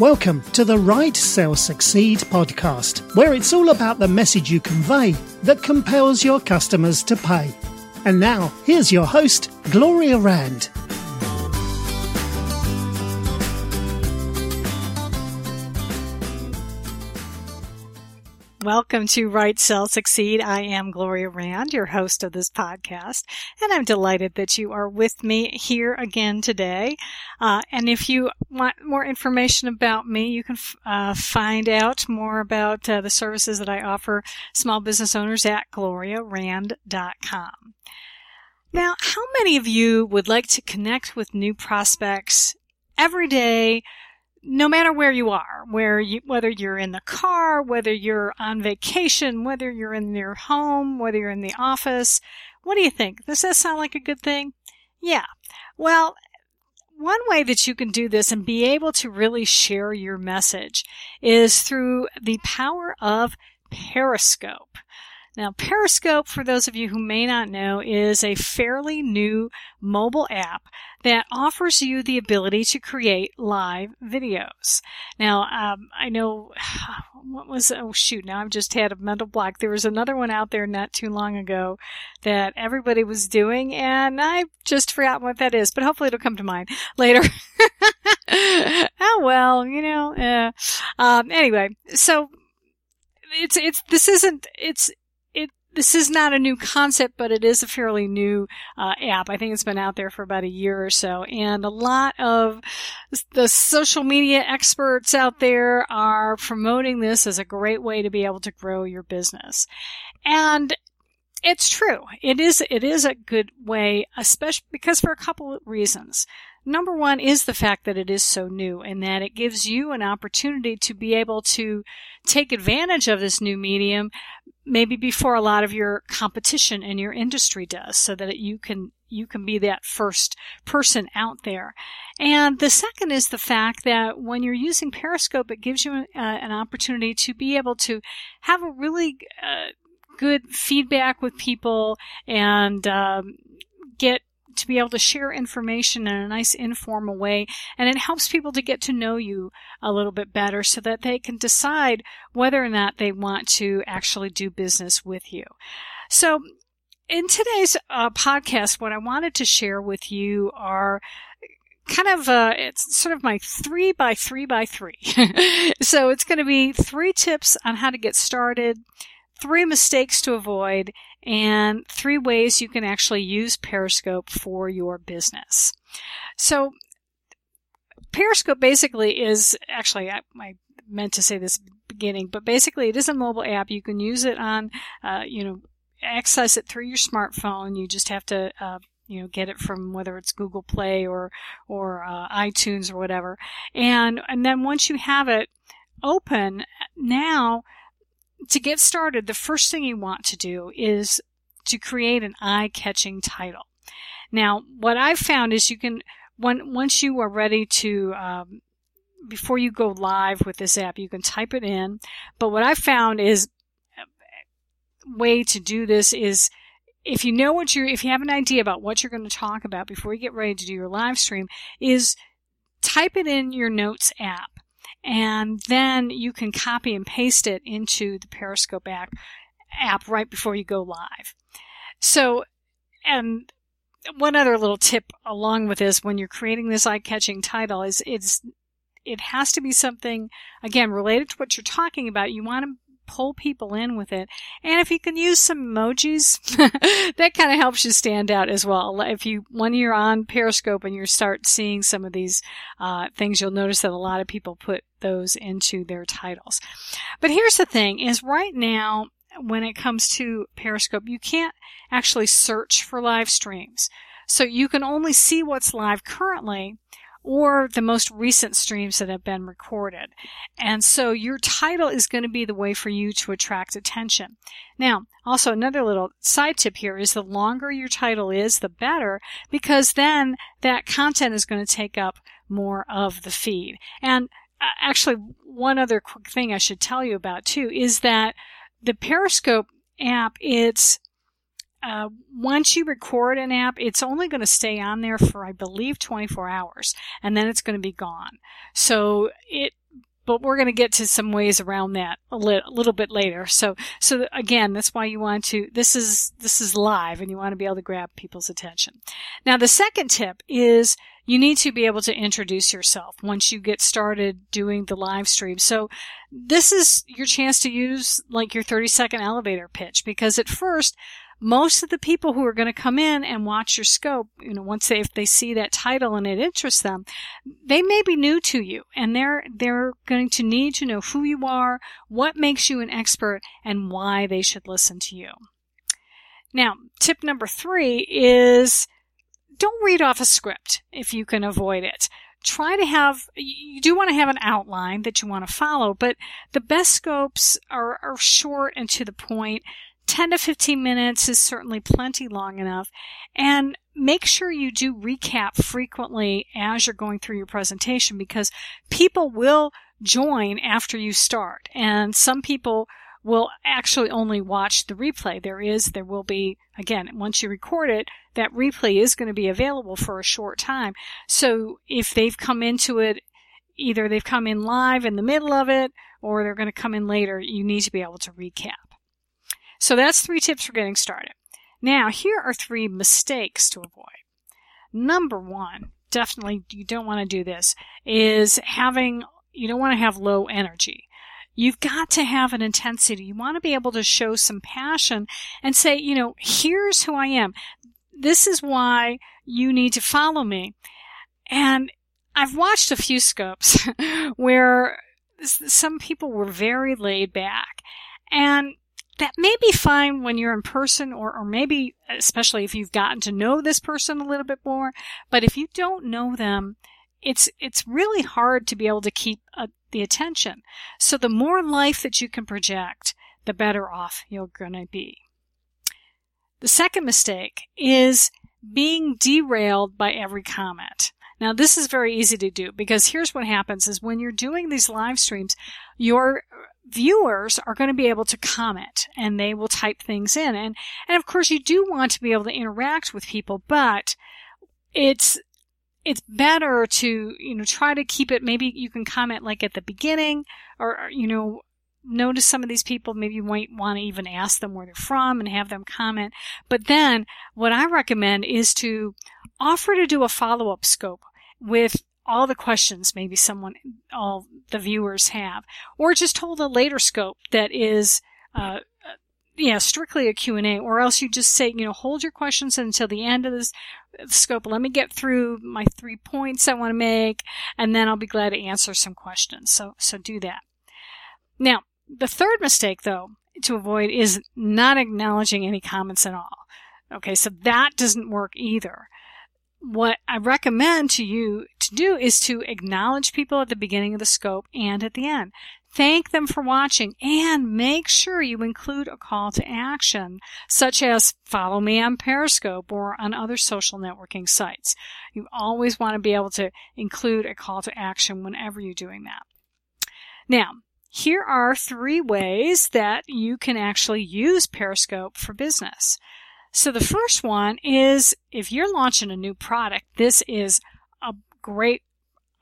Welcome to the Write Sell Succeed podcast, where it's all about the message you convey that compels your customers to pay. And now, here's your host, Gloria Rand. Welcome to Write Sell Succeed. I am Gloria Rand, your host of this podcast, and I'm delighted that you are with me here again today. Uh, and if you want more information about me, you can f- uh, find out more about uh, the services that I offer small business owners at gloriarand.com. Now, how many of you would like to connect with new prospects every day no matter where you are, where you, whether you're in the car, whether you're on vacation, whether you're in your home, whether you're in the office, what do you think? Does that sound like a good thing? Yeah. Well, one way that you can do this and be able to really share your message is through the power of Periscope. Now, Periscope, for those of you who may not know, is a fairly new mobile app that offers you the ability to create live videos. Now, um, I know what was oh shoot, now I've just had a mental block. There was another one out there not too long ago that everybody was doing, and I just forgot what that is. But hopefully, it'll come to mind later. oh well, you know. Uh, um, anyway, so it's it's this isn't it's this is not a new concept, but it is a fairly new uh, app. I think it's been out there for about a year or so, and a lot of the social media experts out there are promoting this as a great way to be able to grow your business. And it's true. It is, it is a good way, especially because for a couple of reasons. Number one is the fact that it is so new and that it gives you an opportunity to be able to take advantage of this new medium maybe before a lot of your competition in your industry does so that you can you can be that first person out there. And the second is the fact that when you're using Periscope, it gives you uh, an opportunity to be able to have a really uh, good feedback with people and um, get to be able to share information in a nice informal way and it helps people to get to know you a little bit better so that they can decide whether or not they want to actually do business with you. So in today's uh, podcast, what I wanted to share with you are kind of uh, it's sort of my three by three by three. so it's going to be three tips on how to get started, three mistakes to avoid, and three ways you can actually use Periscope for your business. So, Periscope basically is actually, I, I meant to say this beginning, but basically it is a mobile app. You can use it on, uh, you know, access it through your smartphone. You just have to, uh, you know, get it from whether it's Google Play or or uh, iTunes or whatever. And and then once you have it open, now to get started, the first thing you want to do is to create an eye-catching title. Now, what I've found is you can, when, once you are ready to, um, before you go live with this app, you can type it in. But what I've found is way to do this is if you know what you're, if you have an idea about what you're going to talk about before you get ready to do your live stream, is type it in your notes app and then you can copy and paste it into the Periscope app, app right before you go live. So, and one other little tip along with this when you're creating this eye-catching title is it's it has to be something, again, related to what you're talking about. You want to pull people in with it. And if you can use some emojis, that kind of helps you stand out as well. If you, when you're on Periscope and you start seeing some of these uh, things, you'll notice that a lot of people put those into their titles. But here's the thing is right now, when it comes to Periscope, you can't actually search for live streams. So you can only see what's live currently or the most recent streams that have been recorded. And so your title is going to be the way for you to attract attention. Now, also another little side tip here is the longer your title is, the better, because then that content is going to take up more of the feed. And uh, actually, one other quick thing I should tell you about too is that the Periscope app, it's uh, once you record an app, it's only going to stay on there for, I believe, 24 hours, and then it's going to be gone. So it, but we're going to get to some ways around that a li- little bit later. So, so again, that's why you want to, this is, this is live and you want to be able to grab people's attention. Now, the second tip is you need to be able to introduce yourself once you get started doing the live stream. So this is your chance to use like your 30 second elevator pitch because at first, most of the people who are going to come in and watch your scope, you know, once they, if they see that title and it interests them, they may be new to you and they're, they're going to need to know who you are, what makes you an expert, and why they should listen to you. Now, tip number three is don't read off a script if you can avoid it try to have you do want to have an outline that you want to follow but the best scopes are, are short and to the point 10 to 15 minutes is certainly plenty long enough. And make sure you do recap frequently as you're going through your presentation because people will join after you start. And some people will actually only watch the replay. There is, there will be, again, once you record it, that replay is going to be available for a short time. So if they've come into it, either they've come in live in the middle of it or they're going to come in later, you need to be able to recap. So that's three tips for getting started. Now, here are three mistakes to avoid. Number one, definitely you don't want to do this, is having, you don't want to have low energy. You've got to have an intensity. You want to be able to show some passion and say, you know, here's who I am. This is why you need to follow me. And I've watched a few scopes where some people were very laid back. And that may be fine when you're in person or, or maybe especially if you've gotten to know this person a little bit more. But if you don't know them, it's, it's really hard to be able to keep uh, the attention. So the more life that you can project, the better off you're going to be. The second mistake is being derailed by every comment. Now this is very easy to do because here's what happens is when you're doing these live streams, your viewers are going to be able to comment and they will type things in. And, and of course you do want to be able to interact with people, but it's, it's better to, you know, try to keep it, maybe you can comment like at the beginning or, you know, notice some of these people, maybe you might want to even ask them where they're from and have them comment. But then what I recommend is to offer to do a follow-up scope with all the questions maybe someone, all the viewers have, or just hold a later scope that is, uh, yeah, strictly a Q&A, or else you just say, you know, hold your questions until the end of this scope. Let me get through my three points I want to make, and then I'll be glad to answer some questions. So, so do that. Now, the third mistake, though, to avoid is not acknowledging any comments at all. Okay, so that doesn't work either what I recommend to you to do is to acknowledge people at the beginning of the scope and at the end. Thank them for watching and make sure you include a call to action, such as follow me on Periscope or on other social networking sites. You always want to be able to include a call to action whenever you're doing that. Now, here are three ways that you can actually use Periscope for business. So the first one is if you're launching a new product, this is great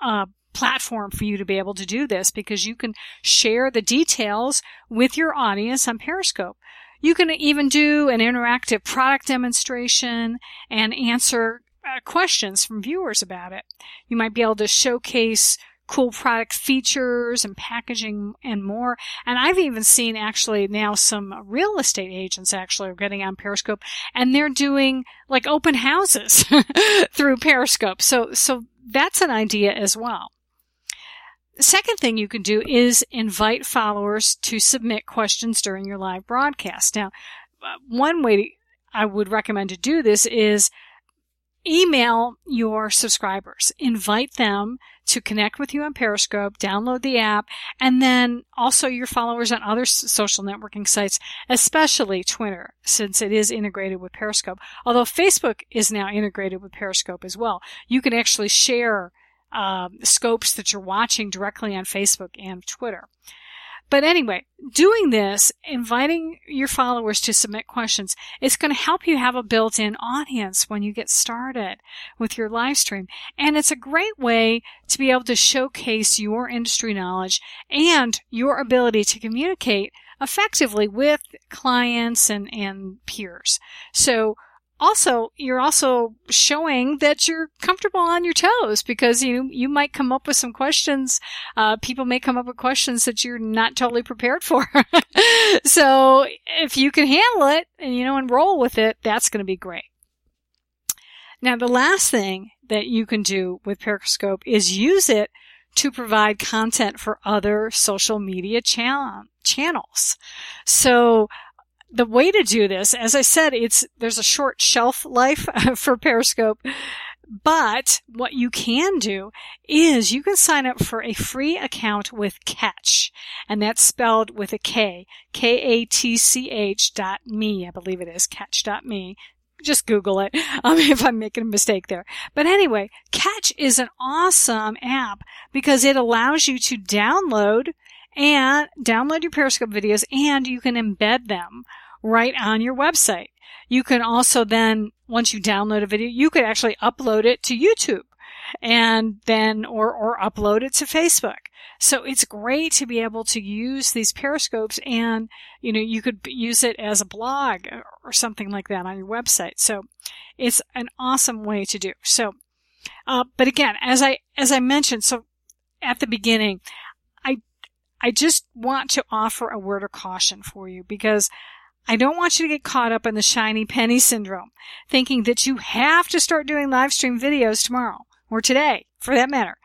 uh, platform for you to be able to do this because you can share the details with your audience on Periscope. You can even do an interactive product demonstration and answer uh, questions from viewers about it. You might be able to showcase cool product features and packaging and more. And I've even seen actually now some real estate agents actually are getting on Periscope and they're doing like open houses through Periscope. So, so that's an idea as well. The second thing you can do is invite followers to submit questions during your live broadcast. Now, uh, one way I would recommend to do this is email your subscribers, invite them to connect with you on Periscope, download the app, and then also your followers on other social networking sites, especially Twitter, since it is integrated with Periscope. Although Facebook is now integrated with Periscope as well. You can actually share um, scopes that you're watching directly on Facebook and Twitter. But anyway, doing this, inviting your followers to submit questions, it's going to help you have a built-in audience when you get started with your live stream. And it's a great way to be able to showcase your industry knowledge and your ability to communicate effectively with clients and, and peers. So also you're also showing that you're comfortable on your toes because you you might come up with some questions uh, people may come up with questions that you're not totally prepared for. So if you can handle it and you know and roll with it that's going to be great. Now the last thing that you can do with periscope is use it to provide content for other social media channel, channels. So the way to do this, as I said, it's, there's a short shelf life for Periscope. But what you can do is you can sign up for a free account with Katch, and that's spelled with a K, K-A-T-C-H dot me, I believe it is, Katch dot me. Just Google it um, if I'm making a mistake there. But anyway, Katch is an awesome app because it allows you to download and download your Periscope videos and you can embed them right on your website. You can also then, once you download a video, you could actually upload it to YouTube and then, or, or upload it to Facebook. So it's great to be able to use these periscopes and, you know, you could use it as a blog or something like that on your website. So it's an awesome way to do. So, uh, but again, as I, as I mentioned, so at the beginning, I, I just want to offer a word of caution for you because I don't want you to get caught up in the shiny penny syndrome, thinking that you have to start doing live stream videos tomorrow or today, for that matter.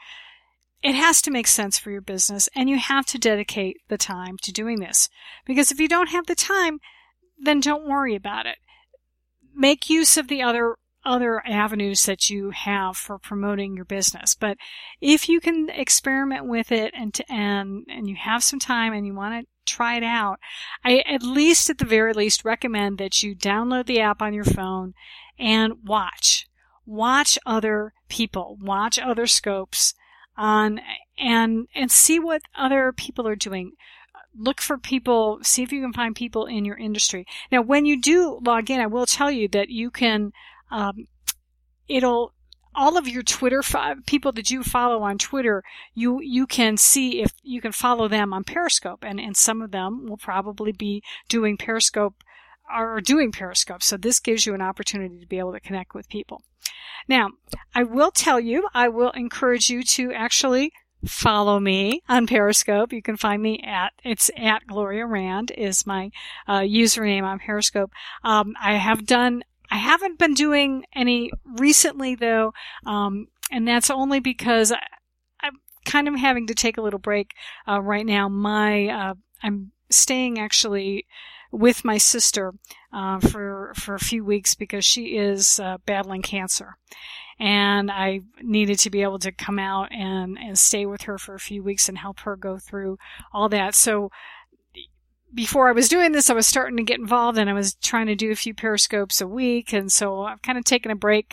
It has to make sense for your business and you have to dedicate the time to doing this. Because if you don't have the time, then don't worry about it. Make use of the other other avenues that you have for promoting your business. But if you can experiment with it and and and you have some time and you want to try it out, I at least at the very least recommend that you download the app on your phone and watch. Watch other people, watch other scopes on and and see what other people are doing look for people, see if you can find people in your industry. Now, when you do log in, I will tell you that you can, um, it'll all of your Twitter people that you follow on Twitter, you you can see if you can follow them on Periscope, and and some of them will probably be doing Periscope or doing Periscope. So this gives you an opportunity to be able to connect with people. Now, I will tell you, I will encourage you to actually follow me on Periscope. You can find me at it's at Gloria Rand is my uh, username on Periscope. Um, I have done I haven't been doing any recently though, um, and that's only because I, am kind of having to take a little break uh, right now. My uh, I'm staying actually with my sister uh, for for a few weeks because she is uh, battling cancer, and I needed to be able to come out and and stay with her for a few weeks and help her go through all that. So before I was doing this, I was starting to get involved and I was trying to do a few periscopes a week. And so I've kind of taken a break